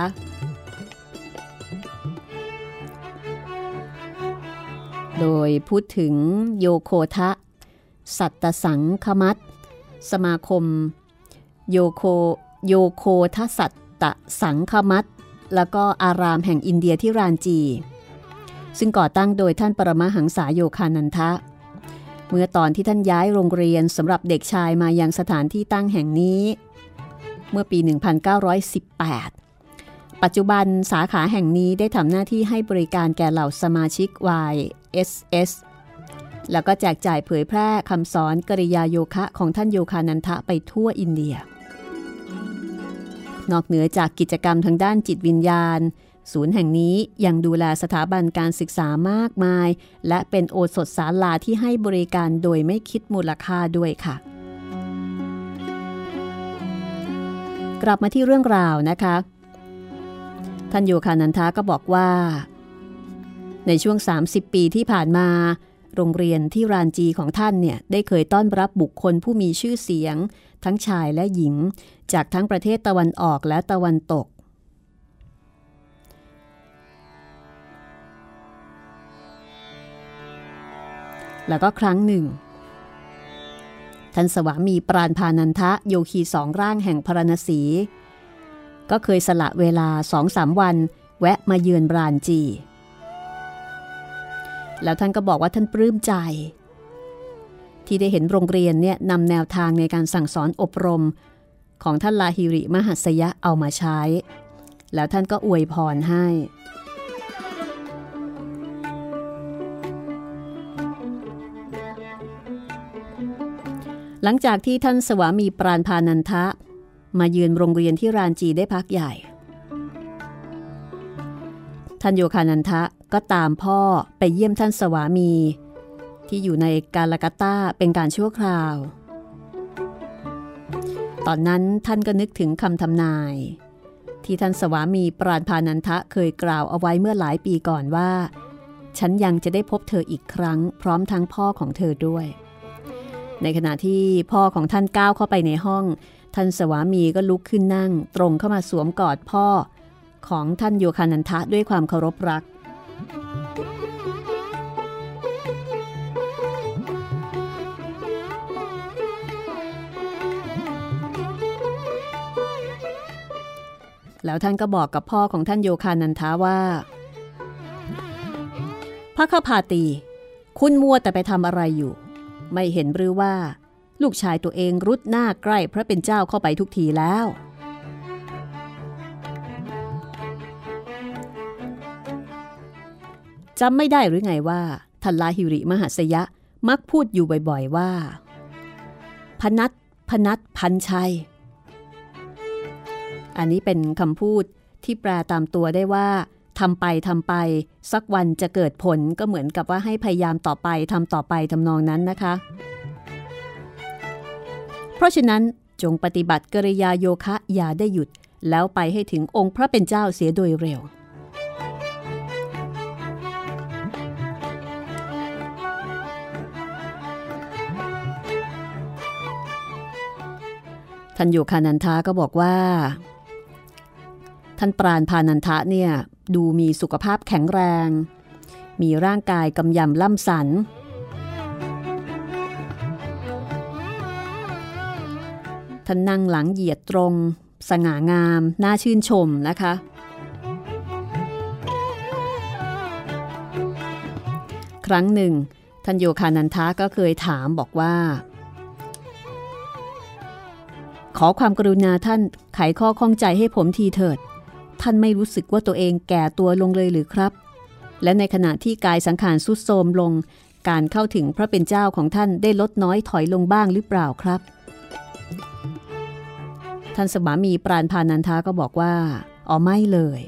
โดยพูดถึงโยโคทะ สัตตสังคมัตสมาคม โยโคโยโคทสัต ตสังคมัตแล้วก็อารามแห่งอินเดียที่รานจี ซึ่งก่อตั้งโดยท่านปรมาหังษาโยคานันทะ เมื่อตอนที่ท่านย้ายโรงเรียนสำหรับเด็กชายมายังสถานที่ตั้งแห่งนี้ เมื่อปี 1918 ปัจจุบันสาขาแห่งนี้ได้ทำหน้าที่ให้บริการแก่เหล่าสมาชิก YSS แล้วก็แจกจ่ายเผยแพร่คำสอนกริยาโยคะของท่านโยคานันทะไปทั่วอินเดีย นอกเหนือจากกิจกรรมทางด้านจิตวิญญาณ ศูนย์แห่งนี้ยังดูแลสถาบันการศึกษามากมาย และเป็นโอสถศาลาที่ให้บริการโดยไม่คิดมูลค่าด้วยค่ะ กลับมาที่เรื่องราวนะคะ ท่านโยคานันทาก็บอกว่า ในช่วง 30 ปีที่ผ่านมาโรงเรียนที่รานจีของท่านเนี่ยได้เคยต้อนรับบุคคลผู้มีชื่อเสียง ทั้งชายและหญิง จากทั้งประเทศตะวันออกและตะวันตก แล้วก็ครั้งหนึ่ง ท่านสวามีปราณพานันทะโยคีสองร่างแห่งพรณสีก็เคยสละเวลาสองสามวัน แวะมาเยือนบรานจี แล้วท่านก็บอกว่าท่านปลื้มใจที่ได้เห็นโรงเรียนเนี่ยนำแนวทางในการสั่งสอนอบรม ของท่านลาฮิริมหัสยะเอามาใช้ แล้วท่านก็อวยพรให้ หลังจากที่ท่านสวามีปราณพานันทะ มาเยือนโรงเรียนที่รานจีได้พักใหญ่ ท่านโยคานันทะก็ตามพ่อไปเยี่ยมท่านสวามี ที่อยู่ในกาลกัตตาเป็นการชั่วคราว ตอนนั้นท่านก็นึกถึงคำทำนาย ที่ท่านสวามีปราณพานันทะเคยกล่าวเอาไว้เมื่อหลายปีก่อนว่า ฉันยังจะได้พบเธออีกครั้ง พร้อมทั้งพ่อของเธอด้วย ในขณะที่พ่อของท่านก้าวเข้าไปในห้อง ท่านสวามีก็ลุกขึ้นนั่ง ตรงเข้ามาสวมกอดพ่อ ของท่านโยคานันทะด้วยความเคารพรัก แล้วท่านก็บอกกับพ่อของท่านโยคานันทาว่าพระข้าพาตี คุณมัวแต่ไปทำอะไรอยู่ ไม่เห็นหรือว่า ลูกชายตัวเองรุดหน้าใกล้พระเป็นเจ้าเข้าไปทุกทีแล้ว จำไม่ได้หรือไงว่าทันลาฮิริมหัสยะมักพูดอยู่บ่อยๆว่า พนัทพนัทพันชัย อันนี้เป็นคำพูดที่แปลตามตัวได้ว่าทำไปทำไป สักวันจะเกิดผลก็เหมือนกับว่าให้พยายามต่อไปทำต่อไปทำนองนั้นนะคะ เพราะฉะนั้นจงปฏิบัติกริยาโยคะอย่าได้หยุด แล้วไปให้ถึงองค์พระเป็นเจ้าเสียโดยเร็ว ท่านโยคานันทาก็บอกว่า ท่านปราณพานันทะเนี่ยดูมีสุขภาพแข็งแรง มีร่างกายกำยำล่ำสัน ท่านนั่งหลังเหยียดตรง สง่างาม น่าชื่นชมนะคะ ครั้งหนึ่ง ท่านโยคานันทะก็เคยถามบอกว่า ขอความกรุณาท่านไขข้อข้องใจให้ผมทีเถิด ท่านไม่รู้สึกว่าตัวเองแก่ตัวลงเลยหรือครับ และในขณะที่กายสังขารสุดโทรมลง การเข้าถึงพระเป็นเจ้าของท่านได้ลดน้อยถอยลงบ้างหรือเปล่าครับ ท่านสวามีปราณพานันทาก็บอกว่าอ๋อไม่เลย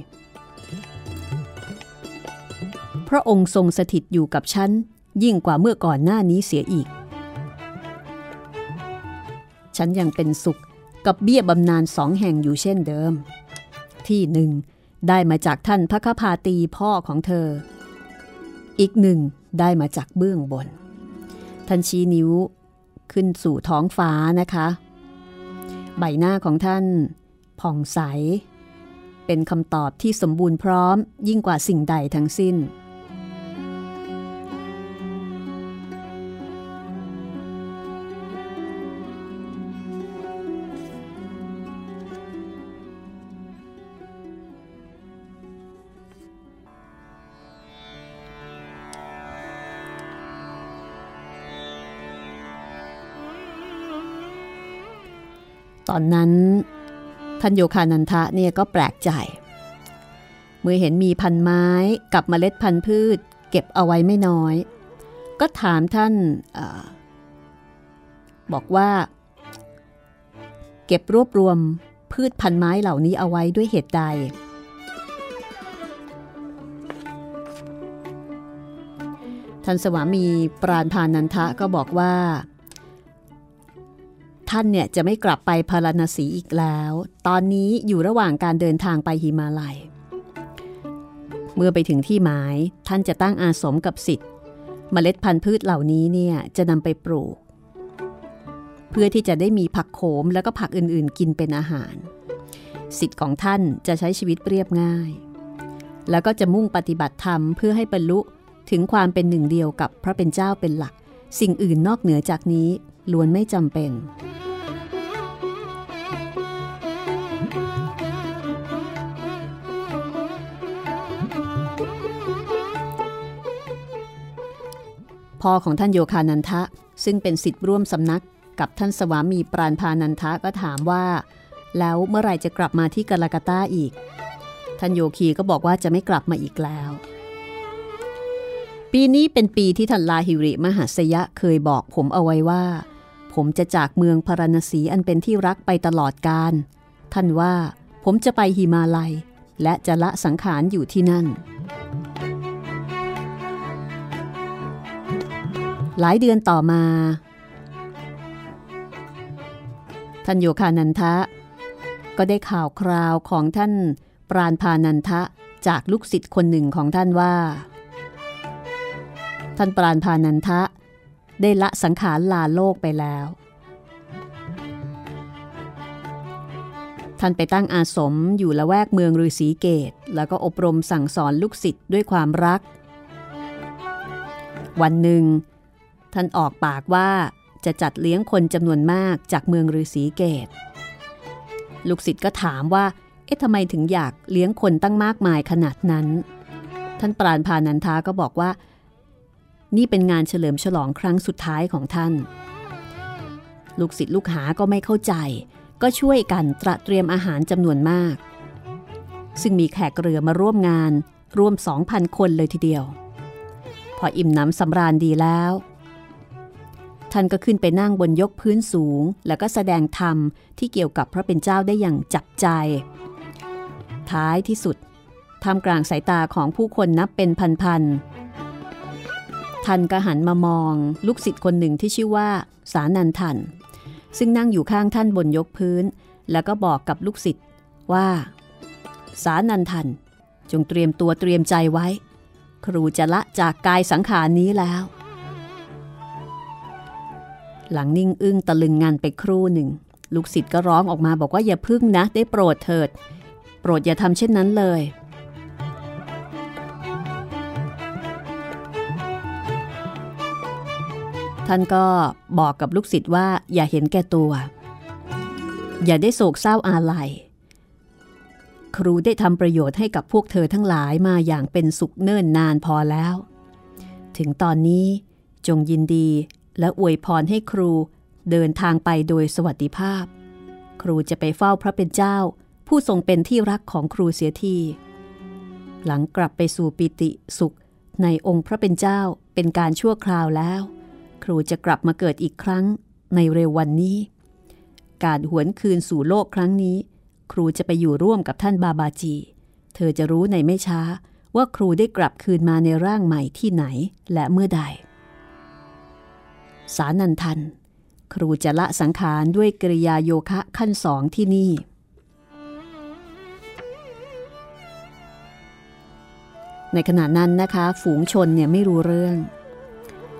พระองค์ทรงสถิตอยู่กับฉันยิ่งกว่าเมื่อก่อนหน้านี้เสียอีก ฉันยังเป็นสุขกับเบี้ยบำนาญสองแห่งอยู่เช่นเดิม ที่หนึ่ง ได้มาจากท่านพระคพาตีพ่อของเธอ อีกหนึ่งได้มาจากเบื้องบน ท่านชี้นิ้วขึ้นสู่ท้องฟ้านะคะ ใบหน้าของท่าน ผ่องใส เป็นคำตอบที่สมบูรณ์พร้อมยิ่งกว่าสิ่งใดทั้งสิ้น ตอนนั้นท่านโยคานันทะเนี่ยก็แปลกใจ เมื่อเห็นมีพันไม้กับเมล็ดพันธุ์พืช เก็บเอาไว้ไม่น้อย ก็ถามท่านอบอกว่า เก็บรวบรวมพืชพันไม้เหล่านี้เอาไว้ด้วยเหตุใด ท่านสวามีปราณพานันทะก็บอกว่า ท่านเนี่ยจะไม่กลับไปพาราณสีอีกแล้ว ตอนนี้อยู่ระหว่างการเดินทางไปหิมาลัย เมื่อไปถึงที่หมายท่านจะตั้งอาสมกับสิทธิ์เมล็ดพันธุ์พืชเหล่านี้เนี่ยจะนำไปปลูก เพื่อที่จะได้มีผักโขมแล้วก็ผักอื่นๆ กินเป็นอาหาร สิทธิ์ของท่านจะใช้ชีวิตเรียบง่าย แล้วก็จะมุ่งปฏิบัติธรรมเพื่อให้บรรลุถึงความเป็นหนึ่งเดียวกับพระเป็นเจ้าเป็นหลัก สิ่งอื่นนอกเหนือจากนี้ ล้วนไม่จำเป็น พ่อของท่านโยคานันทะ ซึ่งเป็นสิทธิ์ร่วมสำนักกับท่านสวามีปราณพานันทะก็ถามว่า แล้วเมื่อไรจะกลับมาที่กาลากาตาอีก ท่านโยคีก็บอกว่าจะไม่กลับมาอีกแล้วปีนี้เป็นปีที่ท่านลาหิริมหัสยะเคยบอกผมเอาไว้ว่า ผมจะจากเมืองพารณสีอันเป็นที่รักไปตลอดกาลท่านว่าผมจะไปหิมาลัย และจะละสังขารอยู่ที่นั่น หลายเดือนต่อมา ท่านโยคานันทะ ก็ได้ข่าวคราวของท่านปราณพานันทะจากลูกศิษย์คนหนึ่งของท่านว่า ท่านปราณพานันทะ ได้ละสังขารลาโลกไปแล้ว ท่านไปตั้งอาสมอยู่ละแวกเมืองฤาษีเกต แล้วก็อบรมสั่งสอนลูกศิษย์ด้วยความรัก วันหนึ่ง ท่านออกปากว่าจะจัดเลี้ยงคนจำนวนมากจากเมืองฤาษีเกต ลูกศิษย์ก็ถามว่า เอ๊ะทำไมถึงอยากเลี้ยงคนตั้งมากมายขนาดนั้น ท่านปราณพานันทาก็บอกว่า นี่เป็นงานเฉลิมฉลองครั้งสุดท้ายของท่าน ลูกศิษย์ลูกหาก็ไม่เข้าใจ ก็ช่วยกันตระเตรียมอาหารจำนวนมาก ซึ่งมีแขกเรือมาร่วมงานร่วม 2,000 คนเลยทีเดียว พออิ่มหน้ำสำราญดีแล้ว ท่านก็ขึ้นไปนั่งบนยกพื้นสูง แล้วก็แสดงธรรมที่เกี่ยวกับพระเป็นเจ้าได้อย่างจับใจ ท้ายที่สุดท่ามกลางสายตาของผู้คนนับเป็นพันๆ ท่านก็หันมามองลูกศิษย์คนหนึ่งที่ชื่อว่า สานันทัน ซึ่งนั่งอยู่ข้างท่านบนยกพื้น แล้วก็บอกกับลูกศิษย์ว่า สานันทัน จงเตรียมตัวเตรียมใจไว้ ครูจะละจากกายสังขารนี้แล้ว หลังนิ่งอึ้งตะลึงงานไปครู่หนึ่ง ลูกศิษย์ก็ร้องออกมาบอกว่าอย่าพึ่งนะได้โปรดเถิด โปรดอย่าทำเช่นนั้นเลย ท่านก็บอกกับลูกศิษย์ว่าอย่าเห็นแก่ตัว อย่าได้โศกเศร้าอาลัย ครูได้ทำประโยชน์ให้กับพวกเธอทั้งหลายมาอย่างเป็นสุขเนิ่นนานพอแล้ว ถึงตอนนี้จงยินดีและอวยพรให้ครูเดินทางไปโดยสวัสดิภาพ ครูจะไปเฝ้าพระเป็นเจ้า ผู้ทรงเป็นที่รักของครูเสียทีหลังกลับไปสู่ปิติสุขในองค์พระเป็นเจ้าเป็นการชั่วคราวแล้ว ครูจะกลับมาเกิดอีกครั้งในเร็ววันนี้ การหวนคืนสู่โลกครั้งนี้ ครูจะไปอยู่ร่วมกับท่านบาบาจี เธอจะรู้ในไม่ช้าว่าครูได้กลับคืนมาในร่างใหม่ที่ไหนและเมื่อใด สานันทัน ครูจะละสังขารด้วยกริยาโยคะขั้นสองที่นี่ ในขณะนั้นนะคะ ฝูงชนเนี่ยไม่รู้เรื่อง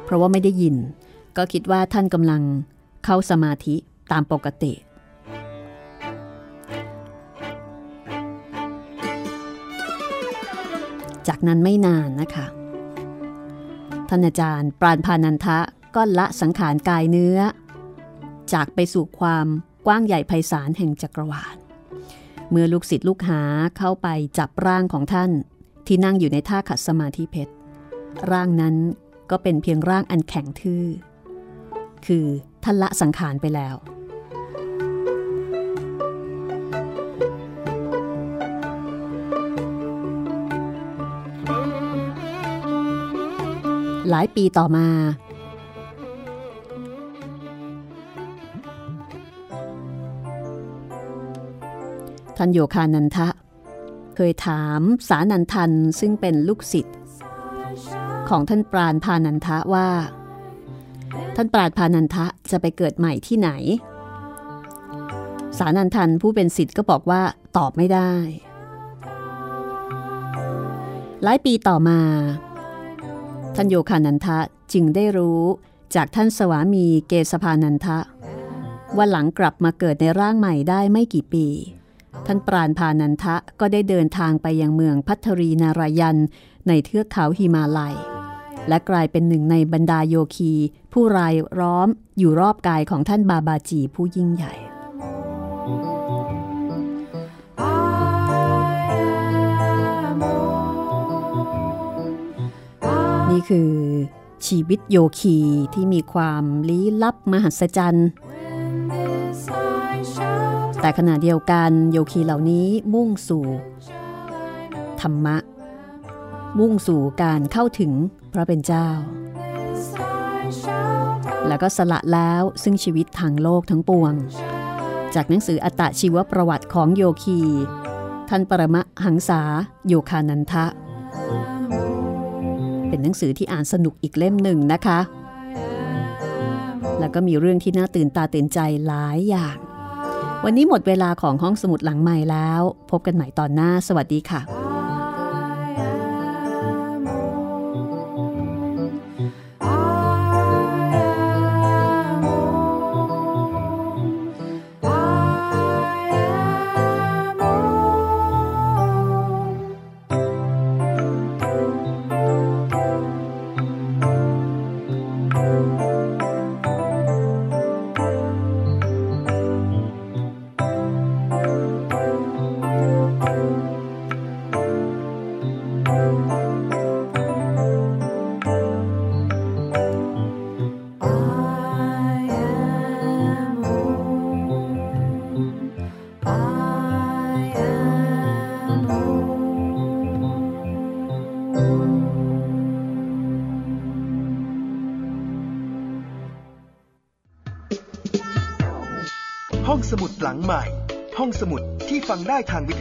เพราะว่าไม่ได้ยิน ก็คิดว่าท่านกำลังเข้าสมาธิตามปกติ จากนั้นไม่นานนะคะ ท่านอาจารย์ปราณพานันทะก็ละสังขารกายเนื้อ จากไปสู่ความกว้างใหญ่ไพศาลแห่งจักรวาล เมื่อลูกศิษย์ลูกหาเข้าไปจับร่างของท่านที่นั่งอยู่ในท่าขัดสมาธิเพชร ร่างนั้น ก็เป็นเพียงร่างอันแข็งทื่อ คือท่านละสังขารไปแล้ว หลายปีต่อมาท่านโยคานันทะ เคยถามสานันทันซึ่งเป็นลูกศิษย์ ของท่านปราณพานันทะว่า ท่านปราณพานันทะจะไปเกิดใหม่ที่ไหน สานันทันผู้เป็นศิษย์ก็บอกว่าตอบไม่ได้ หลายปีต่อมา ท่านโยคานันทะจึงได้รู้จากท่านสวามีเกสพานันทะ ว่าหลังกลับมาเกิดในร่างใหม่ได้ไม่กี่ปี ท่านปราณพานันทะก็ได้เดินทางไปยังเมืองพัทรีนารายันในเทือกเขาหิมาลัย และกลายเป็นหนึ่งในบรรดาโยคี ผู้รายล้อมอยู่รอบกายของท่านบาบาจีผู้ยิ่งใหญ่นี่คือชีวิตโยคีที่มีความลี้ลับมหัศจรรย์ แต่ขณะเดียวกันโยคีเหล่านี้มุ่งสู่ ธรรมะ มุ่งสู่การเข้าถึง พระเป็นเจ้า แล้วก็สละแล้วซึ่งชีวิตทางโลกทั้งปวง จากหนังสืออัตชีวประวัติของโยคี ท่านปรมะหังษาโยคานันทะ เป็นหนังสือที่อ่านสนุกอีกเล่มหนึ่งนะคะ แล้วก็มีเรื่องที่น่าตื่นตาตื่นใจหลายอย่าง วันนี้หมดเวลาของห้องสมุดหลังใหม่แล้ว พบกันใหม่ตอนหน้า สวัสดีค่ะ ได้ทางวิ